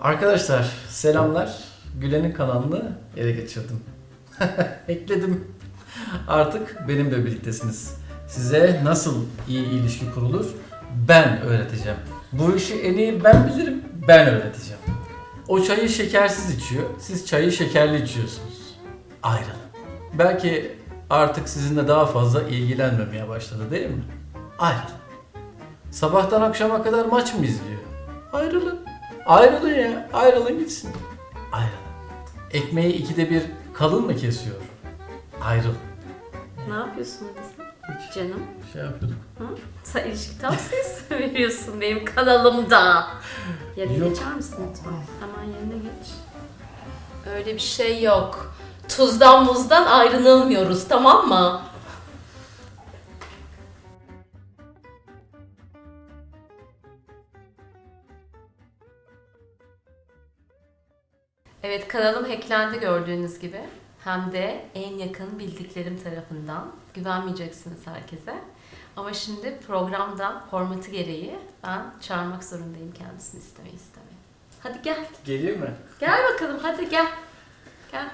Arkadaşlar selamlar. Gülen'in kanalını ele geçirdim. Ekledim. Artık benimle birliktesiniz. Size nasıl iyi ilişki kurulur ben öğreteceğim. Bu işi en iyi ben bilirim, ben öğreteceğim. O çayı şekersiz içiyor, siz çayı şekerli içiyorsunuz. Ayrılın. Belki artık sizinle daha fazla ilgilenmemeye başladı değil mi? Ayrılın. Sabahtan akşama kadar maç mı izliyor? Ayrılın. Ayrılın ya. Ayrılın gitsin. Ayrılın. Ekmeği ikide bir kalın mı kesiyor? Ayrılın. Ne yapıyorsun orada Hiç canım? şey yapıyorduk. Sen ilişki tavsiyesi mi veriyorsun benim kanalımda. Yerine Yok. geçer misin lütfen? Hemen yerine geç. Öyle bir şey yok. Tuzdan muzdan ayrılmıyoruz tamam mı? Evet kanalım hacklendi gördüğünüz gibi. Hem de en yakın bildiklerim tarafından. Güvenmeyeceksiniz herkese. Ama şimdi programda formatı gereği ben çağırmak zorundayım kendisini istemeye istemeye. Hadi gel. Geliyor mu? Gel bakalım hadi gel. Gel.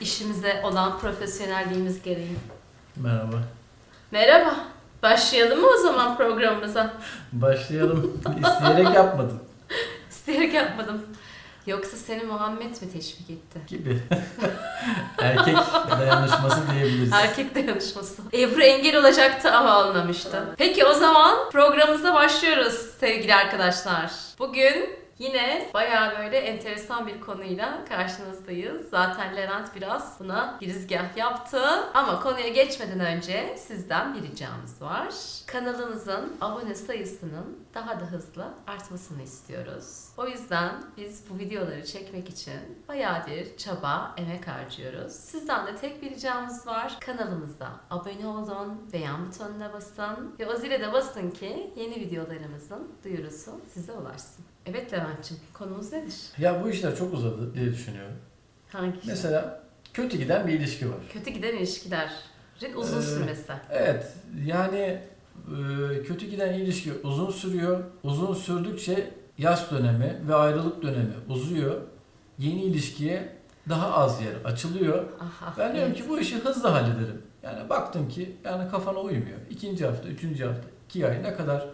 İşimize olan profesyonelliğimiz gereği. Merhaba. Merhaba. Başlayalım mı o zaman programımıza? Başlayalım. İsteyerek yapmadım. İsteyerek yapmadım. Yoksa seni Muhammed mi teşvik etti? Gibi. Erkek dayanışması diyebiliriz. Erkek dayanışması. Ebru engel olacaktı ama olmamıştı. Peki o zaman programımıza başlıyoruz sevgili arkadaşlar. Bugün yine bayağı böyle enteresan bir konuyla karşınızdayız. Zaten Levent biraz buna girizgah yaptı. Ama konuya geçmeden önce sizden bir ricamız var. Kanalımızın abone sayısının daha da hızlı artmasını istiyoruz. O yüzden biz bu videoları çekmek için bayağı bir çaba, emek harcıyoruz. Sizden de tek bir ricamız var. Kanalımıza abone olun, beğen butonuna basın ve o zile de basın ki yeni videolarımızın duyurusu size ulaşsın. Evet Levent'ciğim, konumuz nedir? Ya bu işler çok uzadı diye düşünüyorum. Hangi? Mesela kötü giden bir ilişki var. Kötü giden ilişkilerin uzun Ee, sürmesi. Evet yani e, kötü giden ilişki uzun sürüyor. Uzun sürdükçe yaz dönemi ve ayrılık dönemi uzuyor. Yeni ilişkiye daha az yer açılıyor. Aha, Ben diyorum evet. ki bu işi hızlı hallederim. Yani baktım ki yani kafana uymuyor. İkinci hafta, üçüncü hafta, iki ay ne kadar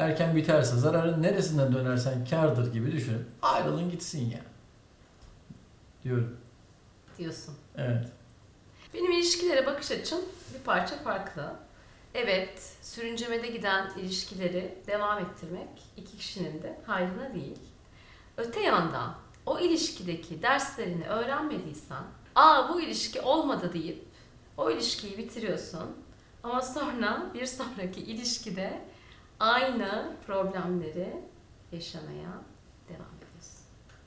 erken biterse zararın neresinden dönersen kardır gibi düşünüp ayrılın gitsin ya. Diyorum. diyorsun. Evet. Benim ilişkilere bakış açım bir parça farklı. Evet, sürüncemede giden ilişkileri devam ettirmek iki kişinin de hayrına değil. Öte yandan o ilişkideki derslerini öğrenmediysen, aa bu ilişki olmadı deyip o ilişkiyi bitiriyorsun. Ama sonra bir sonraki ilişkide aynı problemleri yaşamaya devam ediyorsun.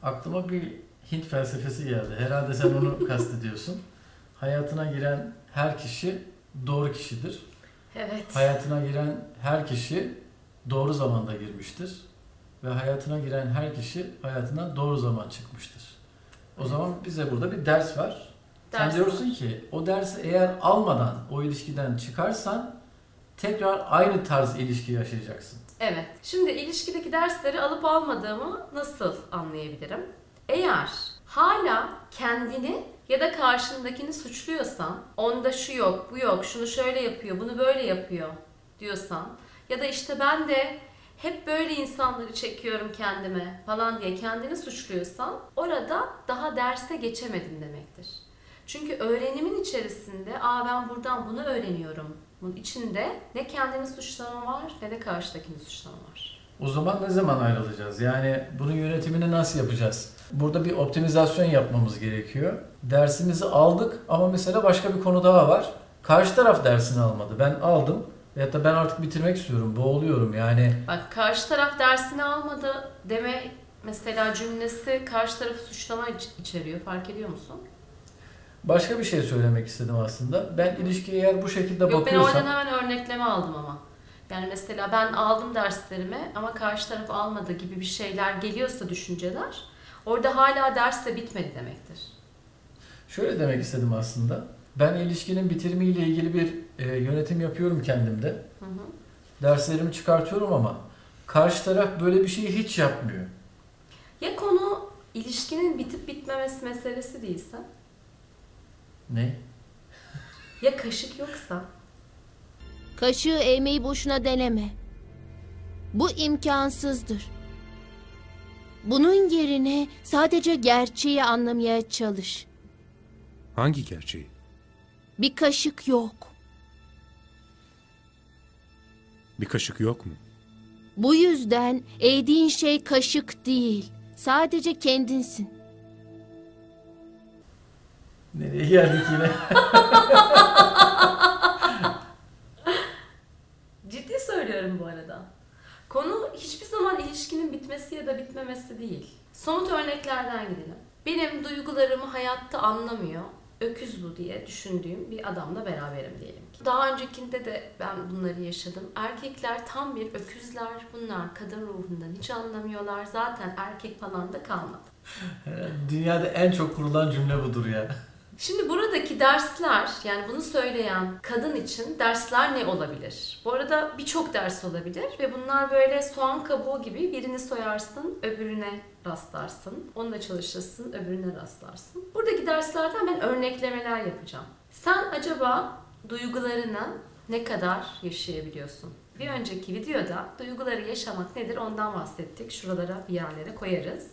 Aklıma bir Hint felsefesi geldi. Herhalde sen onu kastediyorsun. Hayatına giren her kişi doğru kişidir. Evet. Hayatına giren her kişi doğru zamanda girmiştir. Ve hayatına giren her kişi hayatından doğru zaman çıkmıştır. O Evet. zaman bize burada bir ders var. Sen Ders diyorsun ki o dersi eğer almadan o ilişkiden çıkarsan tekrar aynı tarz ilişki yaşayacaksın. Evet. Şimdi ilişkideki dersleri alıp almadığımı nasıl anlayabilirim? Eğer hala kendini ya da karşındakini suçluyorsan, onda şu yok, bu yok, şunu şöyle yapıyor, bunu böyle yapıyor diyorsan ya da işte ben de hep böyle insanları çekiyorum kendime falan diye kendini suçluyorsan orada daha derse geçemedin demektir. Çünkü öğrenimin içerisinde aa ben buradan bunu öğreniyorum. Bunun içinde ne kendini suçlama var ne de karşıdakini suçlama var. O zaman ne zaman ayrılacağız? Yani bunun yönetimini nasıl yapacağız? Burada bir optimizasyon yapmamız gerekiyor. Dersimizi aldık ama mesela başka bir konu daha var. Karşı taraf dersini almadı. Ben aldım. Ya da ben artık bitirmek istiyorum. Boğuluyorum yani. Bak karşı taraf dersini almadı deme mesela cümlesi karşı tarafı suçlama iç- içeriyor. Fark ediyor musun? Başka bir şey söylemek istedim aslında. Ben ilişkiye eğer bu şekilde Yok ben bakıyorsam... oradan hemen örnekleme aldım ama. Yani mesela ben aldım derslerimi ama karşı taraf almadı gibi bir şeyler geliyorsa düşünceler orada hala ders de bitmedi demektir. Şöyle demek istedim aslında. Ben ilişkinin bitirimiyle ilgili bir e, yönetim yapıyorum kendimde. Hı hı. Derslerimi çıkartıyorum ama karşı taraf böyle bir şeyi hiç yapmıyor. Ya konu ilişkinin bitip bitmemesi meselesi değilse? Ne? Ya kaşık yoksa? Kaşığı eğmeyi boşuna deneme. Bu imkansızdır. Bunun yerine sadece gerçeği anlamaya çalış. Hangi gerçeği? Bir kaşık yok. Bir kaşık yok mu? Bu yüzden eğdiğin şey kaşık değil. Sadece kendinsin. Nereye geldik yine? Ciddi söylüyorum bu arada. Konu hiçbir zaman ilişkinin bitmesi ya da bitmemesi değil. Somut örneklerden gidelim. Benim duygularımı hayatta anlamıyor, öküz bu diye düşündüğüm bir adamla beraberim diyelim ki. Daha öncekinde de ben bunları yaşadım. Erkekler tam bir öküzler. Bunlar kadın ruhundan hiç anlamıyorlar. Zaten erkek falan da kalmadı. Dünyada en çok kurulan cümle budur ya. Şimdi buradaki dersler yani bunu söyleyen kadın için dersler ne olabilir? Bu arada birçok ders olabilir ve bunlar böyle soğan kabuğu gibi birini soyarsın öbürüne rastlarsın. Onunla çalışırsın öbürüne rastlarsın. Buradaki derslerden ben örneklemeler yapacağım. Sen acaba duygularını ne kadar yaşayabiliyorsun? Bir önceki videoda duyguları yaşamak nedir ondan bahsettik. Şuralara bir yerlere koyarız.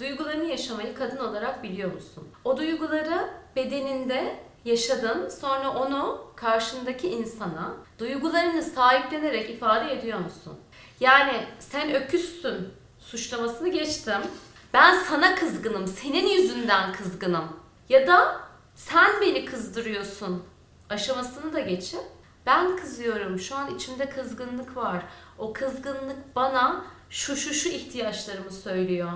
Duygularını yaşamayı kadın olarak biliyor musun? O duyguları bedeninde yaşadın, sonra onu karşındaki insana duygularını sahiplenerek ifade ediyor musun? Yani sen öküzsün suçlamasını geçtim. Ben sana kızgınım, senin yüzünden kızgınım. Ya da sen beni kızdırıyorsun aşamasını da geçip ben kızıyorum, şu an içimde kızgınlık var. O kızgınlık bana şu şu şu ihtiyaçlarımı söylüyor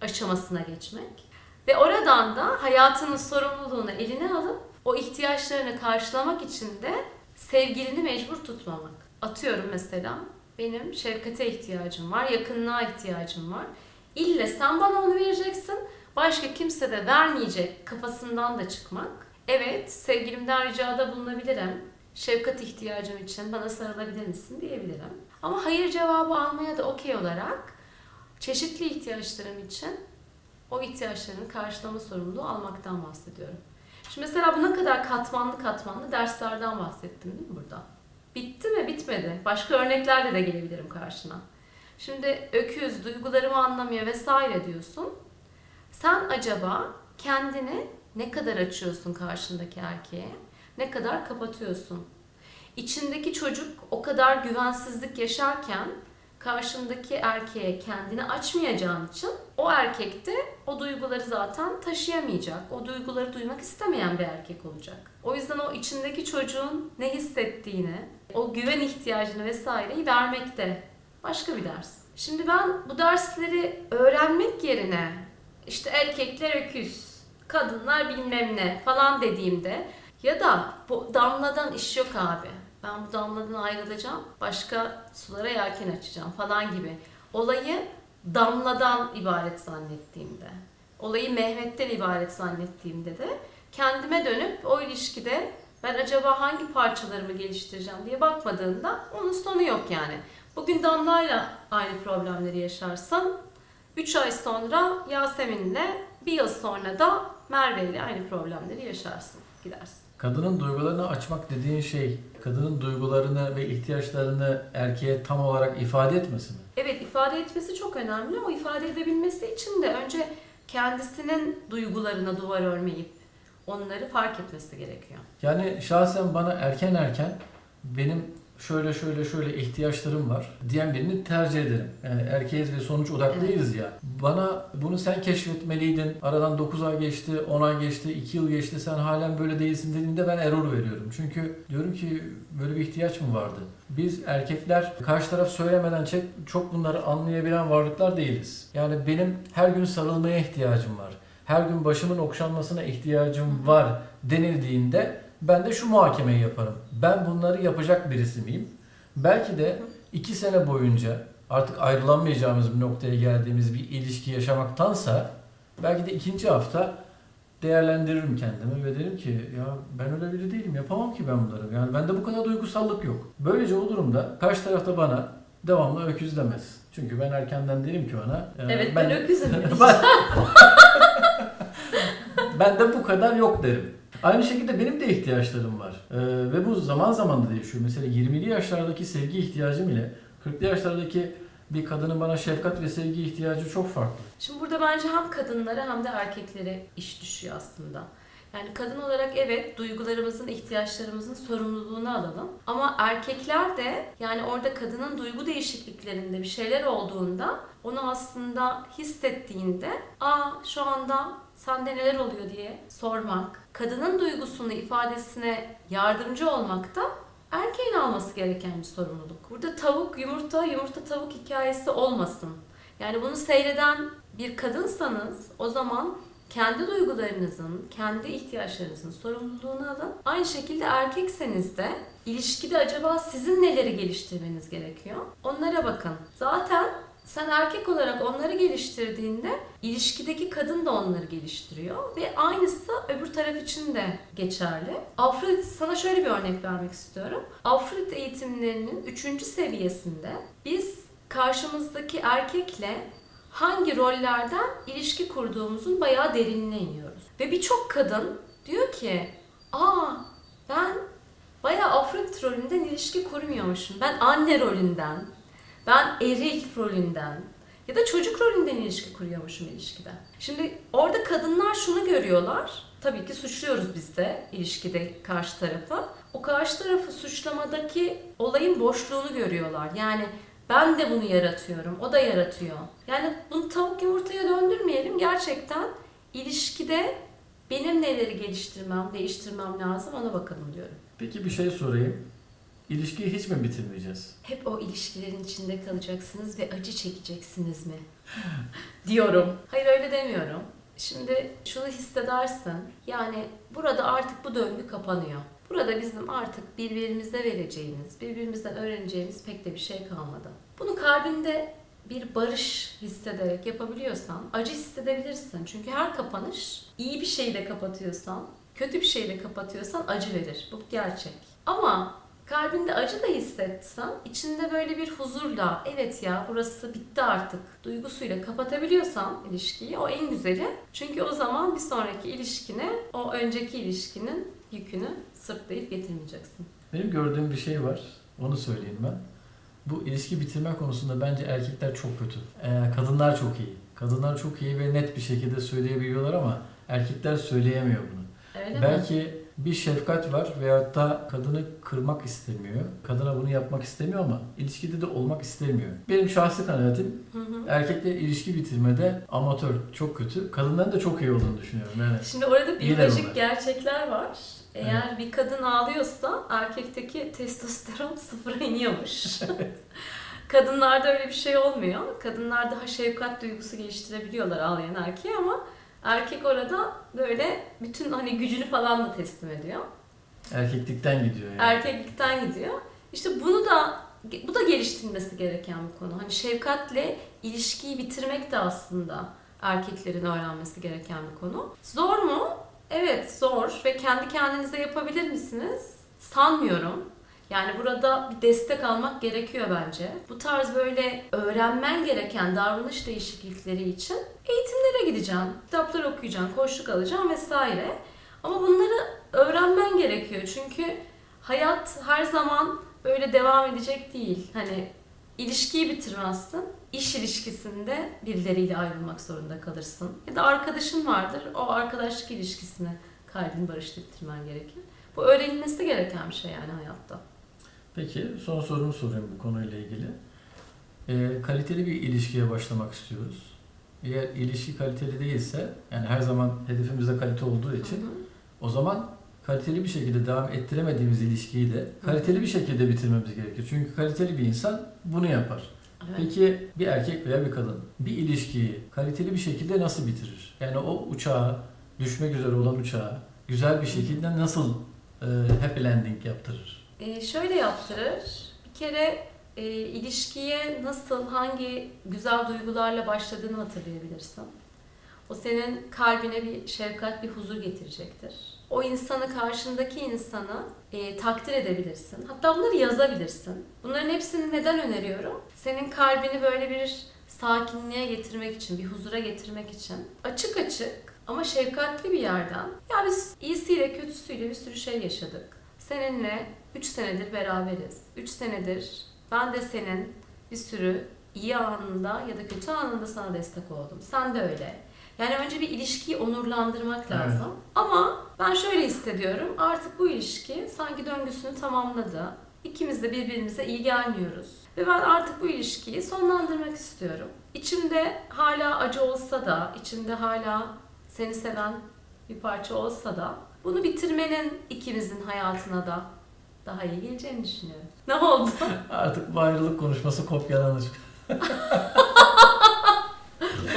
aşamasına geçmek. Ve oradan da hayatının sorumluluğunu eline alıp o ihtiyaçlarını karşılamak için de sevgilini mecbur tutmamak. Atıyorum mesela benim şefkate ihtiyacım var, yakınlığa ihtiyacım var. İlle sen bana onu vereceksin, başka kimse de vermeyecek kafasından da çıkmak. Evet, sevgilimden ricada bulunabilirim. Şefkat ihtiyacım için bana sarılabilir misin diyebilirim. Ama hayır cevabı almaya da okey olarak çeşitli ihtiyaçlarım için o ihtiyaçlarını karşılama sorumluluğu almaktan bahsediyorum. Şimdi mesela bu ne kadar katmanlı katmanlı derslerden bahsettim değil mi burada? Bitti mi? Bitmedi. Başka örneklerle de gelebilirim karşına. Şimdi öküz, duygularımı anlamıyor vesaire diyorsun. Sen acaba kendini ne kadar açıyorsun karşındaki erkeğe? Ne kadar kapatıyorsun? İçindeki çocuk o kadar güvensizlik yaşarken karşındaki erkeğe kendini açmayacağın için o erkek de o duyguları zaten taşıyamayacak. O duyguları duymak istemeyen bir erkek olacak. O yüzden o içindeki çocuğun ne hissettiğini, o güven ihtiyacını vesaireyi vermek de başka bir ders. Şimdi ben bu dersleri öğrenmek yerine işte erkekler öküz, kadınlar bilmem ne falan dediğimde ya da bu damladan iş yok abi ben bu damladan ayrılacağım, başka sulara yelken açacağım falan gibi. Olayı damladan ibaret zannettiğimde, olayı Mehmet'ten ibaret zannettiğimde de kendime dönüp o ilişkide ben acaba hangi parçalarımı geliştireceğim diye bakmadığında onun sonu yok yani. Bugün Damla'yla aynı problemleri yaşarsan 3 ay sonra Yasemin'le bir yıl sonra da Merve ile aynı problemleri yaşarsın, gidersin. Kadının duygularını açmak dediğin şey, kadının duygularını ve ihtiyaçlarını erkeğe tam olarak ifade etmesi mi? Evet ifade etmesi çok önemli ama ifade edebilmesi için de önce kendisinin duygularına duvar örmeyip onları fark etmesi gerekiyor. Yani şahsen bana erken erken benim şöyle şöyle şöyle ihtiyaçlarım var diyen birini tercih ederim. Yani erkeğiz ve sonuç odaklıyız ya. Bana bunu sen keşfetmeliydin. Aradan 9 ay geçti, 10 ay geçti, 2 yıl geçti. Sen halen böyle değilsin dediğinde ben error veriyorum. Çünkü diyorum ki böyle bir ihtiyaç mı vardı? Biz erkekler karşı taraf söylemeden çok, çok bunları anlayabilen varlıklar değiliz. Yani benim her gün sarılmaya ihtiyacım var. Her gün başımın okşanmasına ihtiyacım var denildiğinde ben de şu muhakemeyi yaparım. Ben bunları yapacak birisi miyim? Belki de iki sene boyunca artık ayrılamayacağımız bir noktaya geldiğimiz bir ilişki yaşamaktansa belki de ikinci hafta değerlendiririm kendimi ve derim ki ya ben öyle biri değilim yapamam ki ben bunları. Yani bende bu kadar duygusallık yok. Böylece o durumda karşı tarafta bana devamlı öküz demez. Çünkü ben erkenden derim ki ona. e, Evet ben, öküzüm. ben, ben de bu kadar yok derim. Aynı şekilde benim de ihtiyaçlarım var. Ee, ve bu zaman zaman da değişiyor. Mesela 20'li yaşlardaki sevgi ihtiyacım ile 40'lı yaşlardaki bir kadının bana şefkat ve sevgi ihtiyacı çok farklı. Şimdi burada bence hem kadınlara hem de erkeklere iş düşüyor aslında. Yani kadın olarak evet duygularımızın, ihtiyaçlarımızın sorumluluğunu alalım. Ama erkekler de yani orada kadının duygu değişikliklerinde bir şeyler olduğunda onu aslında hissettiğinde aa şu anda sende neler oluyor diye sormak, kadının duygusunu ifadesine yardımcı olmak da erkeğin alması gereken bir sorumluluk. Burada tavuk yumurta, yumurta tavuk hikayesi olmasın. Yani bunu seyreden bir kadınsanız o zaman kendi duygularınızın, kendi ihtiyaçlarınızın sorumluluğunu alın. Aynı şekilde erkekseniz de ilişkide acaba sizin neleri geliştirmeniz gerekiyor? Onlara bakın. Zaten sen erkek olarak onları geliştirdiğinde ilişkideki kadın da onları geliştiriyor ve aynısı öbür taraf için de geçerli. Afrodit sana şöyle bir örnek vermek istiyorum. Afrodit eğitimlerinin 3. seviyesinde biz karşımızdaki erkekle hangi rollerden ilişki kurduğumuzun bayağı derinine iniyoruz. Ve birçok kadın diyor ki, aa ben bayağı Afrodit rolünden ilişki kurmuyormuşum. Ben anne rolünden, ben eril rolünden ya da çocuk rolünden ilişki kuruyormuşum ilişkide. Şimdi orada kadınlar şunu görüyorlar. Tabii ki suçluyoruz biz de ilişkide karşı tarafı. O karşı tarafı suçlamadaki olayın boşluğunu görüyorlar. Yani ben de bunu yaratıyorum, o da yaratıyor. Yani bunu tavuk yumurtaya döndürmeyelim. Gerçekten ilişkide benim neleri geliştirmem, değiştirmem lazım ona bakalım diyorum. Peki bir şey sorayım. İlişkiyi hiç mi bitirmeyeceğiz? Hep o ilişkilerin içinde kalacaksınız ve acı çekeceksiniz mi? diyorum. Hayır öyle demiyorum. Şimdi şunu hissedersin. Yani burada artık bu döngü kapanıyor. Burada bizim artık birbirimize vereceğimiz, birbirimizden öğreneceğimiz pek de bir şey kalmadı. Bunu kalbinde bir barış hissederek yapabiliyorsan acı hissedebilirsin. Çünkü her kapanış iyi bir şeyle kapatıyorsan, kötü bir şeyle kapatıyorsan acı verir. Bu gerçek. Ama kalbinde acı da hissetsen, içinde böyle bir huzurla, evet ya burası bitti artık duygusuyla kapatabiliyorsan ilişkiyi o en güzeli. Çünkü o zaman bir sonraki ilişkine o önceki ilişkinin yükünü sırtlayıp getirmeyeceksin. Benim gördüğüm bir şey var. Onu söyleyeyim ben. Bu ilişki bitirme konusunda bence erkekler çok kötü. Ee, kadınlar çok iyi. Kadınlar çok iyi ve net bir şekilde söyleyebiliyorlar ama erkekler söyleyemiyor bunu. Öyle mi? Bir şefkat var veyahut da kadını kırmak istemiyor. Kadına bunu yapmak istemiyor ama ilişkide de olmak istemiyor. Benim şahsi kanaatim Hı hı. erkekle ilişki bitirmede amatör çok kötü. Kadınların da çok iyi olduğunu düşünüyorum. Yani Şimdi orada biyolojik gerçekler var. Eğer bir kadın ağlıyorsa erkekteki testosteron sıfıra iniyormuş. Kadınlarda öyle bir şey olmuyor. Kadınlar daha şefkat duygusu geliştirebiliyorlar ağlayan erkeğe ama erkek orada böyle bütün hani gücünü falan da teslim ediyor. erkeklikten gidiyor yani. Erkeklikten gidiyor. İşte bunu da bu da geliştirilmesi gereken bir konu. Hani şefkatle ilişkiyi bitirmek de aslında erkeklerin öğrenmesi gereken bir konu. Zor mu? Evet zor ve kendi kendinize yapabilir misiniz? Sanmıyorum. Yani burada bir destek almak gerekiyor bence. Bu tarz böyle öğrenmen gereken davranış değişiklikleri için eğitimlere gideceksin, kitaplar okuyacaksın, koçluk alacaksın vesaire. Ama bunları öğrenmen gerekiyor çünkü hayat her zaman böyle devam edecek değil. Hani ilişkiyi bitirmezsin, iş ilişkisinde birileriyle ayrılmak zorunda kalırsın. Ya da arkadaşın vardır, o arkadaşlık ilişkisini kalbin barışla bitirmen gerekir. Bu öğrenilmesi gereken bir şey yani hayatta. Peki son sorumu sorayım bu konuyla ilgili. Ee, kaliteli bir ilişkiye başlamak istiyoruz. Eğer ilişki kaliteli değilse, yani her zaman hedefimizde kalite olduğu için Hı hı. o zaman kaliteli bir şekilde devam ettiremediğimiz ilişkiyi de kaliteli bir şekilde bitirmemiz gerekiyor. Çünkü kaliteli bir insan bunu yapar. Evet. Peki bir erkek veya bir kadın bir ilişkiyi kaliteli bir şekilde nasıl bitirir? Yani o uçağı, düşmek üzere olan uçağı güzel bir şekilde nasıl e, happy landing yaptırır? Ee, şöyle yaptırır. Bir kere e, ilişkiye nasıl, hangi güzel duygularla başladığını hatırlayabilirsin. O senin kalbine bir şefkat, bir huzur getirecektir. O insanı, karşındaki insanı e, takdir edebilirsin. Hatta bunları yazabilirsin. Bunların hepsini neden öneriyorum? Senin kalbini böyle bir sakinliğe getirmek için, bir huzura getirmek için. Açık açık ama şefkatli bir yerden. Ya biz iyisiyle kötüsüyle bir sürü şey yaşadık. Seninle 3 senedir beraberiz. 3 senedir ben de senin bir sürü iyi anında ya da kötü anında sana destek oldum. Sen de öyle. Yani önce bir ilişkiyi onurlandırmak Evet. lazım. Ama ben şöyle hissediyorum. Artık bu ilişki sanki döngüsünü tamamladı. İkimiz de birbirimize iyi gelmiyoruz. Ve ben artık bu ilişkiyi sonlandırmak istiyorum. İçimde hala acı olsa da, içimde hala seni seven bir parça olsa da bunu bitirmenin ikimizin hayatına da daha iyi geleceğini düşünüyorum. Ne oldu? Artık bu ayrılık konuşması kopyalanır.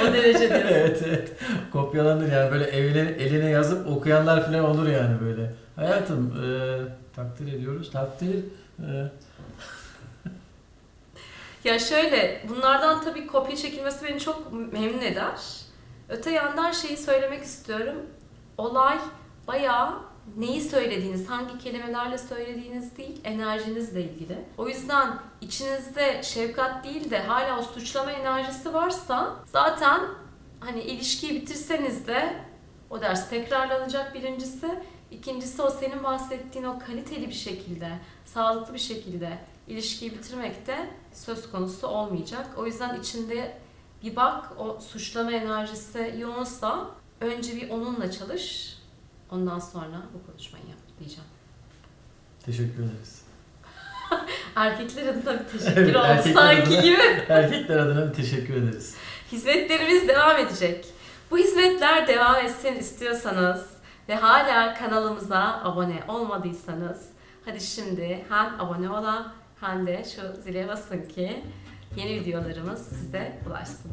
o derece diyorsun. evet evet. Kopyalanır yani böyle evine, eline yazıp okuyanlar falan olur yani böyle. Hayatım e, takdir ediyoruz. Takdir e, Ya şöyle, bunlardan tabii kopya çekilmesi beni çok memnun eder. Öte yandan şeyi söylemek istiyorum. Olay bayağı neyi söylediğiniz, hangi kelimelerle söylediğiniz değil, enerjinizle ilgili. O yüzden içinizde şefkat değil de hala o suçlama enerjisi varsa zaten hani ilişkiyi bitirseniz de o ders tekrarlanacak birincisi. İkincisi o senin bahsettiğin o kaliteli bir şekilde, sağlıklı bir şekilde ilişkiyi bitirmek de söz konusu olmayacak. O yüzden içinde bir bak o suçlama enerjisi yoğunsa önce bir onunla çalış. Ondan sonra bu konuşmayı yap diyeceğim. teşekkür ederiz. Erkekler adına bir teşekkür Evet, oldu sanki adına- gibi. Erkekler adına bir teşekkür ederiz. Hizmetlerimiz devam edecek. Bu hizmetler devam etsin istiyorsanız ve hala kanalımıza abone olmadıysanız hadi şimdi hem abone ola hem de şu zile basın ki yeni videolarımız size ulaşsın.